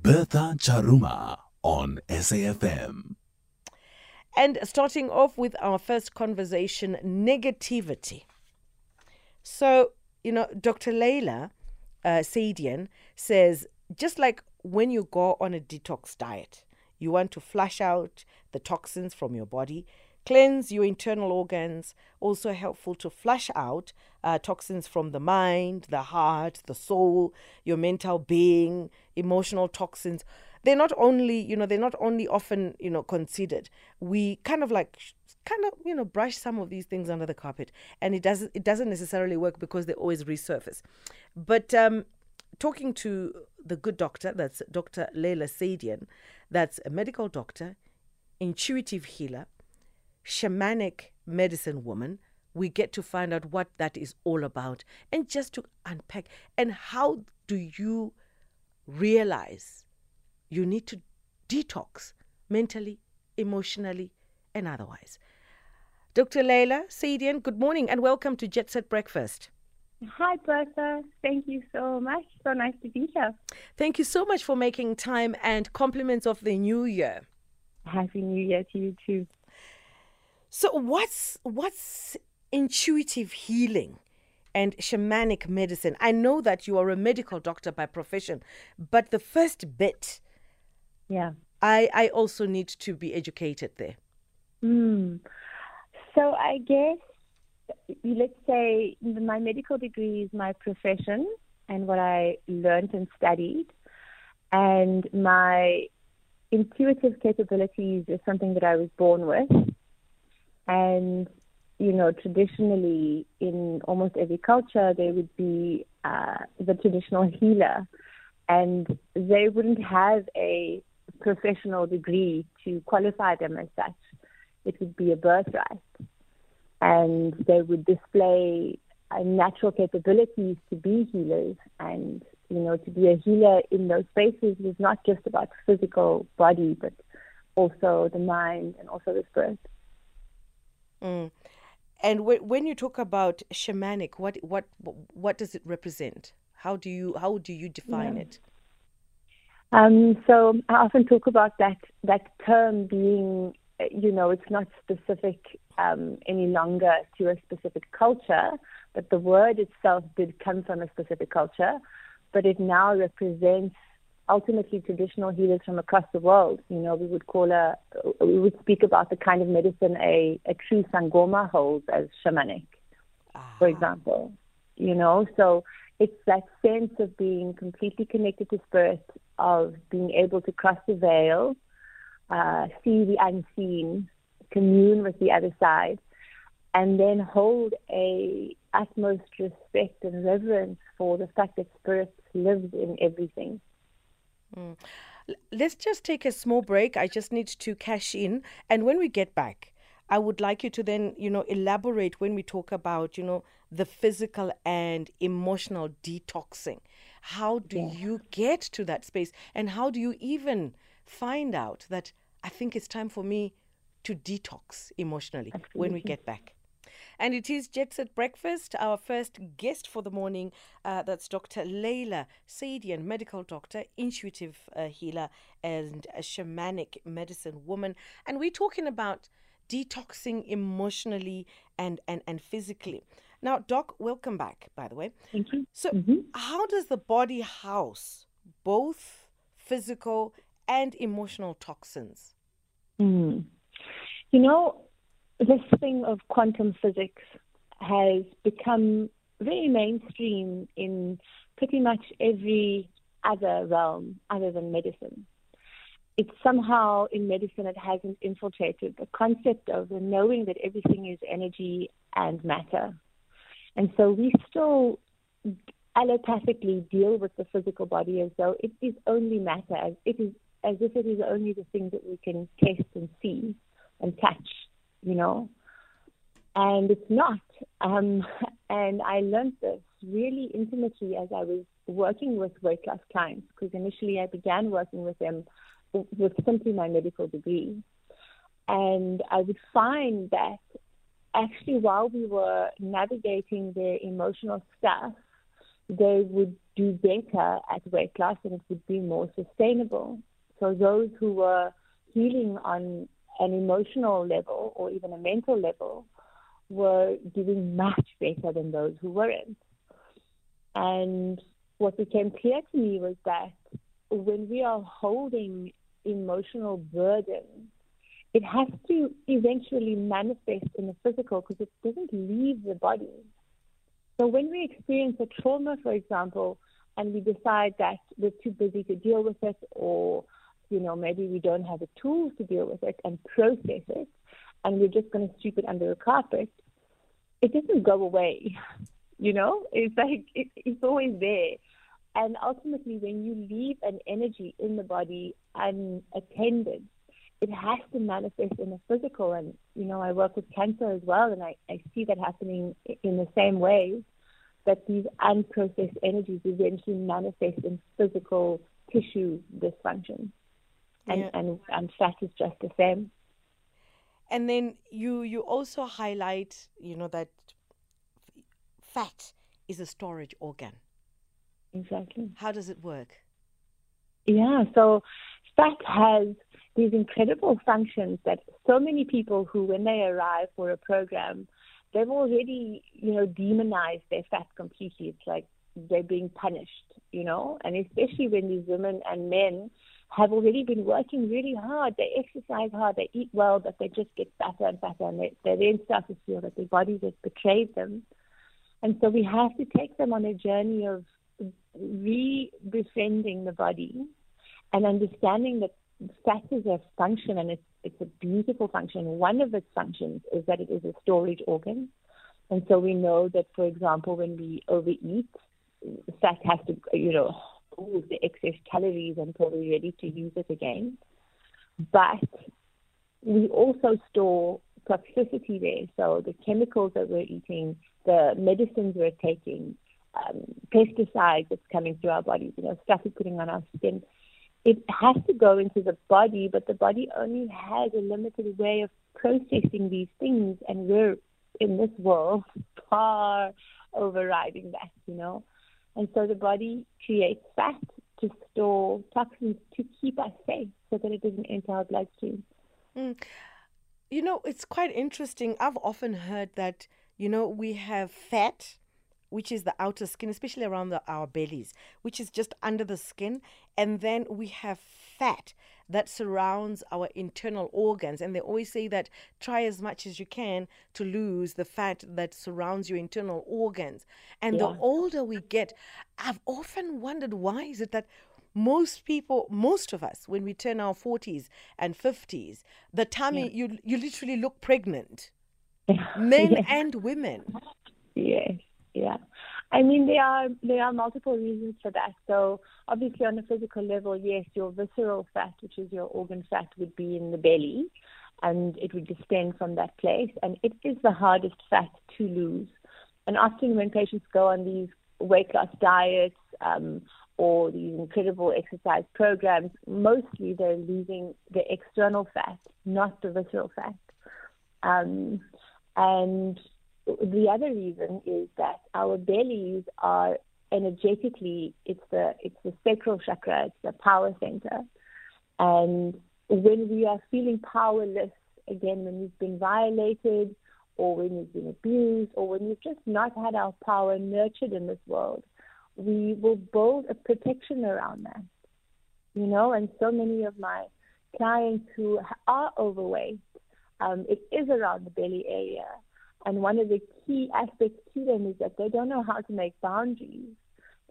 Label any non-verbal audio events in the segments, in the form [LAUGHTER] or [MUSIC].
Bertha Charuma on SAFM. And starting off with our first conversation negativity. So, you know, Dr. Leila uh, Sadien says just like when you go on a detox diet, you want to flush out the toxins from your body, cleanse your internal organs, also helpful to flush out uh, toxins from the mind, the heart, the soul, your mental being, emotional toxins. They're not only, you know, they're not only often, you know, considered. We kind of like kind of you know brush some of these things under the carpet and it doesn't it doesn't necessarily work because they always resurface but um talking to the good doctor that's dr leila sadien that's a medical doctor intuitive healer shamanic medicine woman we get to find out what that is all about and just to unpack and how do you realize you need to detox mentally emotionally and otherwise Dr. Leila Sadien, good morning and welcome to Jet Set Breakfast. Hi, Bertha. Thank you so much. So nice to be here. Thank you so much for making time and compliments of the new year. Happy New Year to you too. So, what's what's intuitive healing and shamanic medicine? I know that you are a medical doctor by profession, but the first bit, yeah, I I also need to be educated there. Hmm. So I guess let's say my medical degree is my profession and what I learned and studied, and my intuitive capabilities is something that I was born with, and you know traditionally in almost every culture there would be uh, the traditional healer, and they wouldn't have a professional degree to qualify them as such it would be a birthright. And they would display uh, natural capabilities to be healers. And, you know, to be a healer in those spaces is not just about physical body, but also the mind and also the spirit. Mm. And w- when you talk about shamanic, what what what does it represent? How do you how do you define yeah. it? Um, so I often talk about that that term being you know, it's not specific um, any longer to a specific culture, but the word itself did come from a specific culture, but it now represents ultimately traditional healers from across the world. You know, we would call a, we would speak about the kind of medicine a, a true Sangoma holds as shamanic, ah. for example. You know, so it's that sense of being completely connected to spirit, of being able to cross the veil uh, see the unseen, commune with the other side, and then hold a utmost respect and reverence for the fact that spirit lives in everything. Mm. Let's just take a small break. I just need to cash in, and when we get back, I would like you to then, you know, elaborate when we talk about, you know, the physical and emotional detoxing. How do yeah. you get to that space, and how do you even find out that I think it's time for me to detox emotionally Absolutely. when we get back. And it is Jet Set Breakfast. Our first guest for the morning, uh, that's Dr. Leila Sadien, medical doctor, intuitive uh, healer, and a shamanic medicine woman. And we're talking about detoxing emotionally and, and, and physically. Now, Doc, welcome back, by the way. Thank you. So, mm-hmm. how does the body house both physical and emotional toxins? Mm. You know, this thing of quantum physics has become very mainstream in pretty much every other realm other than medicine. It's somehow in medicine it hasn't infiltrated the concept of the knowing that everything is energy and matter. And so we still allopathically deal with the physical body as though it is only matter, as it is as if it is only the things that we can taste and see and touch, you know. And it's not. Um, [LAUGHS] and I learned this really intimately as I was working with weight loss clients, because initially I began working with them with simply my medical degree. And I would find that actually while we were navigating their emotional stuff, they would do better at weight loss and it would be more sustainable. So those who were healing on an emotional level or even a mental level were doing much better than those who weren't. And what became clear to me was that when we are holding emotional burden, it has to eventually manifest in the physical because it doesn't leave the body. So when we experience a trauma, for example, and we decide that we're too busy to deal with it, or you know maybe we don't have the tools to deal with it and process it, and we're just going to sweep it under the carpet, it doesn't go away. You know, it's like it, it's always there. And ultimately, when you leave an energy in the body unattended, it has to manifest in the physical. And, you know, I work with cancer as well, and I, I see that happening in the same way that these unprocessed energies eventually manifest in physical tissue dysfunction. And, Yeah. and, is just the same. And then you you also highlight, you know, that fat is a storage organ. Exactly. How does it work? Yeah, so fat has these incredible functions that so many people who, when they arrive for a program, they've already, you know, demonized their fat completely. It's like they're being punished, you know, and especially when these women and men have already been working really hard. They exercise hard, they eat well, but they just get fatter and fatter, and they, they then start to feel that their bodies have betrayed them. And so we have to take them on a journey of re-befriending the body and understanding that fat is a function and it's, it's a beautiful function. One of its functions is that it is a storage organ. And so we know that, for example, when we overeat, fat has to, you know, hold the excess calories until we're ready to use it again. But we also store toxicity there. So the chemicals that we're eating, the medicines we're taking, um, pesticides that's coming through our bodies, you know, stuff we're putting on our skin, it has to go into the body, but the body only has a limited way of processing these things, and we're in this world [LAUGHS] far overriding that, you know. And so the body creates fat to store toxins to keep us safe so that it doesn't enter our bloodstream. Mm. You know, it's quite interesting. I've often heard that, you know, we have fat, which is the outer skin, especially around the, our bellies, which is just under the skin. And then we have fat that surrounds our internal organs. And they always say that try as much as you can to lose the fat that surrounds your internal organs. And the older we get, I've often wondered why is it that most people most of us when we turn our 40s and 50s the tummy you you literally look pregnant [LAUGHS] men Yes. and women Yes, yeah. I mean, there are there are multiple reasons for that. So obviously, on a physical level, yes, your visceral fat, which is your organ fat, would be in the belly, and it would distend from that place, and it is the hardest fat to lose. And often, when patients go on these weight loss diets um, or these incredible exercise programs, mostly they're losing the external fat, not the visceral fat. Um, and the other reason is that our bellies are energetically it's the it's the sacral chakra, it's the power center. And when we are feeling powerless, again when we've been violated or when we've been abused or when we've just not had our power nurtured in this world, we will build a protection around that. You know, and so many of my clients who are overweight, um, it is around the belly area. And one of the key aspects to them is that they don't know how to make boundaries.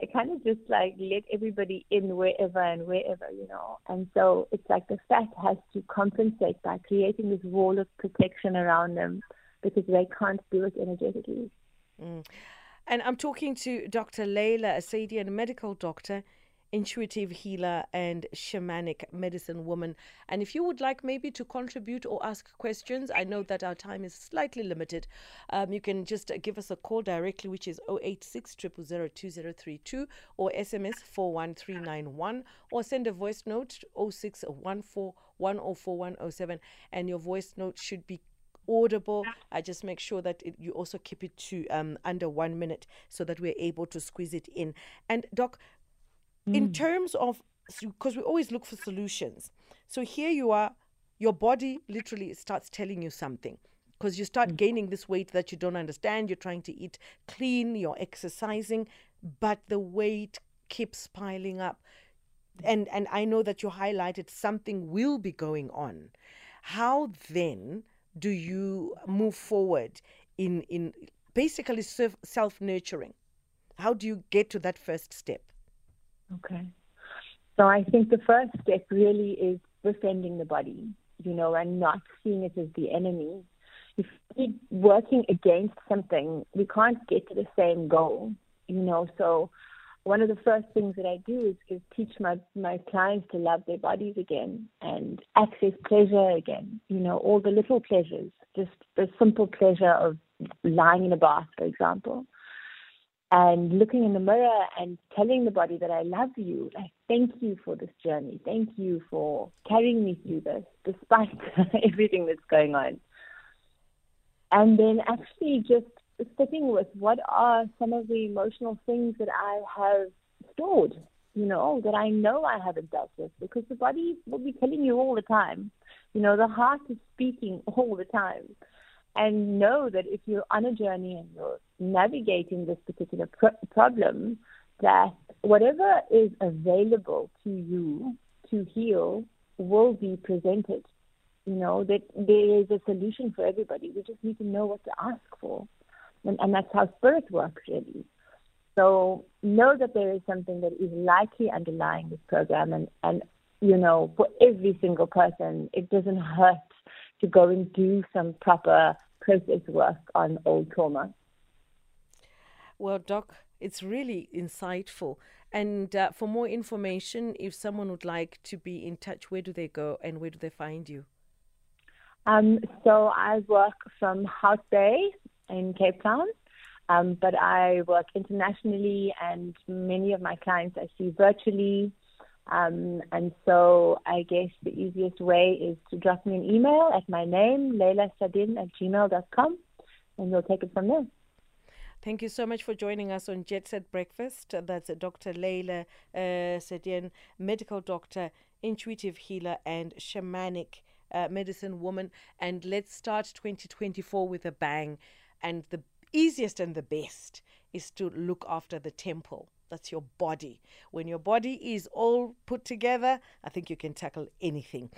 They kind of just like let everybody in wherever and wherever, you know. And so it's like the fat has to compensate by creating this wall of protection around them because they can't do it energetically. Mm. and i'm talking to dr leila asadian a medical doctor intuitive healer and shamanic medicine woman and if you would like maybe to contribute or ask questions i know that our time is slightly limited um, you can just give us a call directly which is 086 2032 or sms 41391 or send a voice note 0614 104107 and your voice note should be audible. I just make sure that it, you also keep it to um, under one minute so that we're able to squeeze it in. And, Doc, in mm. terms of, because we always look for solutions. So here you are, your body literally starts telling you something because you start mm. gaining this weight that you don't understand. You're trying to eat clean, you're exercising, but the weight keeps piling up. And and I know that you highlighted something will be going on. How then do you move forward in in basically self nurturing? How do you get to that first step? Okay. So I think the first step really is befriending the body, you know, and not seeing it as the enemy. If we're working against something, we can't get to the same goal, you know. So one of the first things that I do is, is teach my, my clients to love their bodies again and access pleasure again, you know, all the little pleasures, just the simple pleasure of lying in a bath, for example and looking in the mirror and telling the body that I love you. Like, thank you for this journey. Thank you for carrying me through this, despite [LAUGHS] everything that's going on. And then actually just sitting with what are some of the emotional things that I have stored, you know, that I know I haven't dealt with, because the body will be telling you all the time. You know, the heart is speaking [LAUGHS] all the time and know that if you're on a journey and you're navigating this particular pro- problem, that whatever is available to you to heal will be presented. You know, that there is a solution for everybody. We just need to know what to ask for. And, and that's how spirit works, really. So know that there is something that is likely underlying this program. And, and you know, for every single person, it doesn't hurt to go and do some proper process work on old trauma. Well, Doc, it's really insightful. And uh, for more information, if someone would like to be in touch, where do they go and where do they find you? Um, so I work from Hout Bay in Cape Town, um, but I work internationally, and many of my clients I see virtually. Um, and so I guess the easiest way is to drop me an email at my name, leilasadien at gmail.com, and we'll take it from there. Thank you so much for joining us on Jet Set Breakfast. That's Dr. Leila uh, Sadien, medical doctor, intuitive healer, and shamanic uh, medicine woman. And let's start 2024 with a bang. And the easiest and the best is to look after the temple. That's your body. When your body is all put together, I think you can tackle anything.